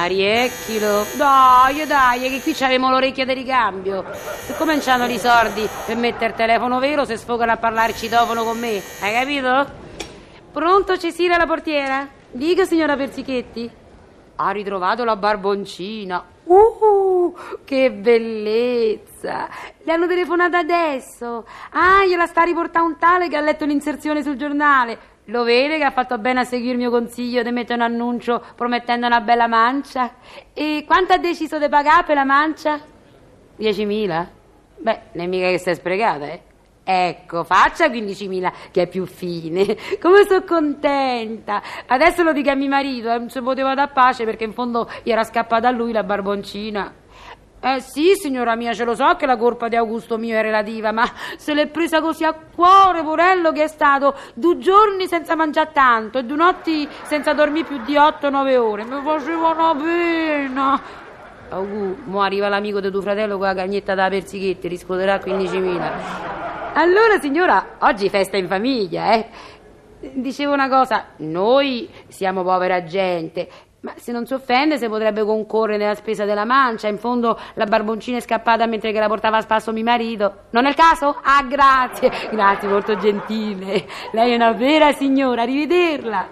Ariecchilo, dai, dai, che qui c'avevamo l'orecchia di ricambio. Se cominciano i sordi per mettere il telefono vero, se sfogano a parlare citofono con me, hai capito? Pronto, Cecilia la portiera? Dica, signora Persichetti. Ha ritrovato la barboncina. Uh, che bellezza! Le hanno telefonato adesso. Ah, gliela sta a riportare un tale che ha letto l'inserzione sul giornale. Lo vede che ha fatto bene a seguire il mio consiglio di mettere un annuncio promettendo una bella mancia? E quanto ha deciso di pagare per la mancia? 10.000? Beh, non è mica che sei sprecata, eh? Ecco, faccia 15.000 che è più fine. Come sono contenta. Adesso lo dica a mio marito, eh, non si poteva dar pace perché in fondo gli era scappata a lui la barboncina. Eh sì, signora mia, ce lo so che la colpa di Augusto mio è relativa, ma se l'è presa così a cuore, Porello, che è stato due giorni senza mangiare tanto e due notti senza dormire più di 8-9 ore. Mi faceva una pena. Augu, mo arriva l'amico di tuo fratello con la cagnetta da persichetti, riscuoterà 15.000. Allora, signora, oggi festa in famiglia, eh? Dicevo una cosa, noi siamo povera gente, ma se non si offende se potrebbe concorrere nella spesa della mancia. In fondo la barboncina è scappata mentre che la portava a spasso mio marito. Non è il caso? Ah, grazie, grazie, molto gentile. Lei è una vera signora, arrivederla.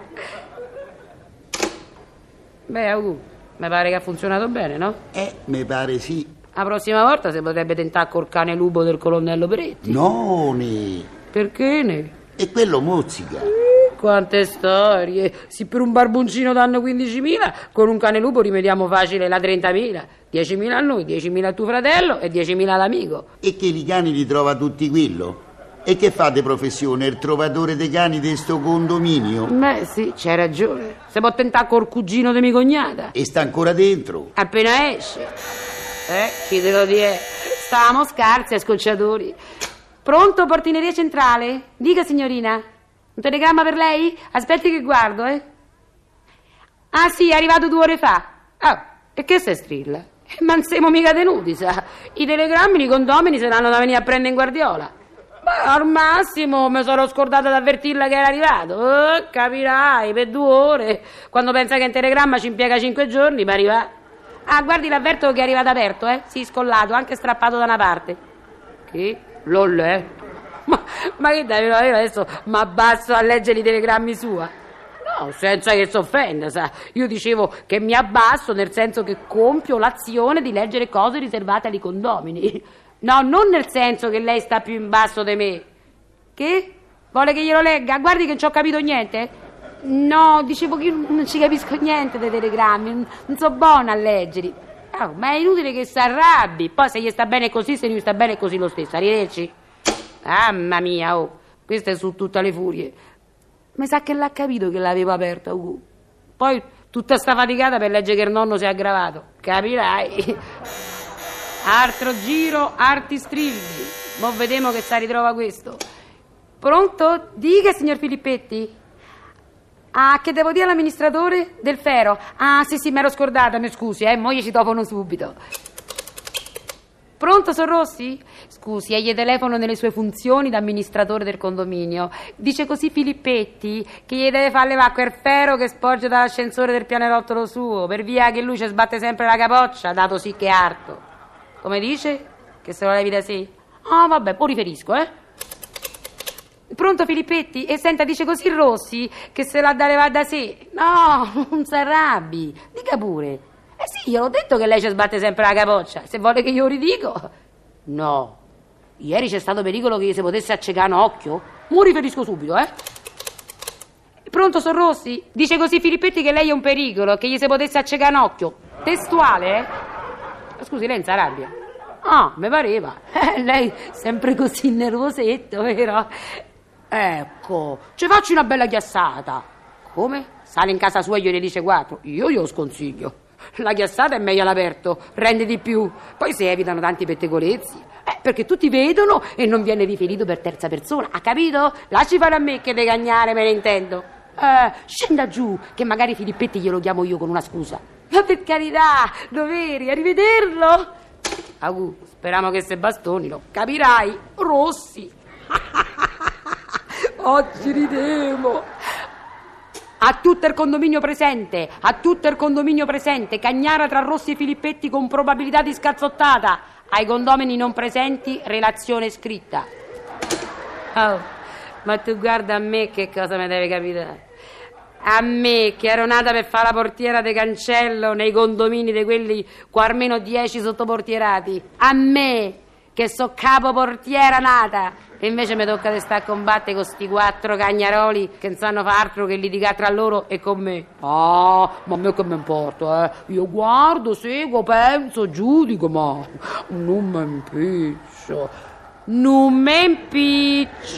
Beh, Augu, mi pare che ha funzionato bene, no? Eh, mi pare sì. La prossima volta si potrebbe tentare col cane lupo del colonnello Peretti. No, ne. Perché ne? E quello mozzica. Quante storie! Se per un barboncino danno 15.000, con un cane lupo rimediamo facile la 30.000. 10.000 a noi, 10.000 a tuo fratello e 10.000 all'amico. E che i cani li trova tutti quello? E che fa di professione? Il trovatore dei cani di sto condominio? Beh, sì, c'hai ragione. Se può tentare col cugino di mia cognata. E sta ancora dentro? Appena esce. Eh, chi te lo dire? Stavamo scarsi a scocciatori. Pronto, portineria centrale? Dica, signorina. Un telegramma per lei? Aspetti che guardo, eh. Ah, sì, è arrivato due ore fa. Ah, e che sei strilla? Ma non siamo mica tenuti, sa. I telegrammi, i condomini saranno da venire a prendere in guardiola. Ma al massimo mi sono scordata di avvertirla che era arrivato. Oh, capirai, per due ore. Quando pensa che un telegramma ci impiega cinque giorni, ma arriva. Ah, guardi, l'avverto che è arrivato aperto, eh? Sì, scollato, anche strappato da una parte. Che? L'ho letto. Ma, ma che dai, adesso mi abbasso a leggere i telegrammi sua? No, senza che si offenda, sa. Io dicevo che mi abbasso nel senso che compio l'azione di leggere cose riservate ai condomini. No, non nel senso che lei sta più in basso di me. Che? Vuole che glielo legga? Guardi che non ci ho capito niente. No, dicevo che io non ci capisco niente dei telegrammi, non so buona a leggerli. Oh, ma è inutile che si arrabbi. Poi se gli sta bene così, se gli sta bene così lo stesso. Arrivederci. Mamma mia, oh, questa è su tutte le furie. Mi sa che l'ha capito che l'avevo aperta, uh. Poi tutta sta faticata per leggere che il nonno si è aggravato. Capirai. Altro giro, arti strilli. Mo' vediamo che si ritrova questo. Pronto? Dica, signor Filippetti. Ah, che devo dire all'amministratore del Fero? Ah, sì, sì, mi ero scordata, mi scusi, eh, mo' gli ci tofono subito. Pronto, Sor Rossi? Scusi, egli telefono nelle sue funzioni da amministratore del condominio. Dice così Filippetti che gli deve far levare quel ferro che sporge dall'ascensore del pianerottolo suo, per via che lui ci sbatte sempre la capoccia, dato sì che è arto. Come dice? Che se lo levi da sé? Ah, vabbè, poi riferisco, eh? Pronto Filippetti? E senta, dice così Rossi che se la da levare da sé. No, non si arrabbi. Dica pure. Eh sì, gliel'ho detto che lei ci sbatte sempre la capoccia. Se vuole che io ridico. No. Ieri c'è stato pericolo che gli si potesse accecare un occhio? Mo riferisco subito, eh? Pronto, Sor Rossi? Dice così Filippetti che lei è un pericolo, che gli si potesse accecare un occhio. Testuale? Scusi, lei non si arrabbia? Ah, mi pareva. Eh, lei sempre così nervosetto, vero? Ecco, ci faccio una bella chiassata. Come? Sale in casa sua e gliene dice quattro. Io glielo sconsiglio. La chiassata è meglio all'aperto, rende di più. Poi si evitano tanti pettegolezzi. Eh, perché tutti vedono e non viene riferito per terza persona. Ha capito? Lasci fare a me che deve cagnare, me ne intendo. Eh, scenda giù, che magari Filippetti glielo chiamo io con una scusa. Ma per carità, doveri, arrivederlo. Agu, speriamo che se bastonino, capirai, rossi. Oggi ridemo. A tutto il condominio presente, a tutto il condominio presente, Cagnara tra Rossi e Filippetti con probabilità di scazzottata. Ai condomini non presenti, relazione scritta. Oh, ma tu guarda a me che cosa mi deve capitare. A me, che ero nata per fare la portiera de cancello nei condomini di quelli con almeno dieci sottoportierati. A me, che so capo portiera nata. E invece mi tocca di stare a combattere con sti quattro cagnaroli che non sanno far altro che litigare tra loro e con me. Ah, ma a me che mi importa, eh? Io guardo, seguo, penso, giudico, ma non mi impiccio. Non mi impiccio.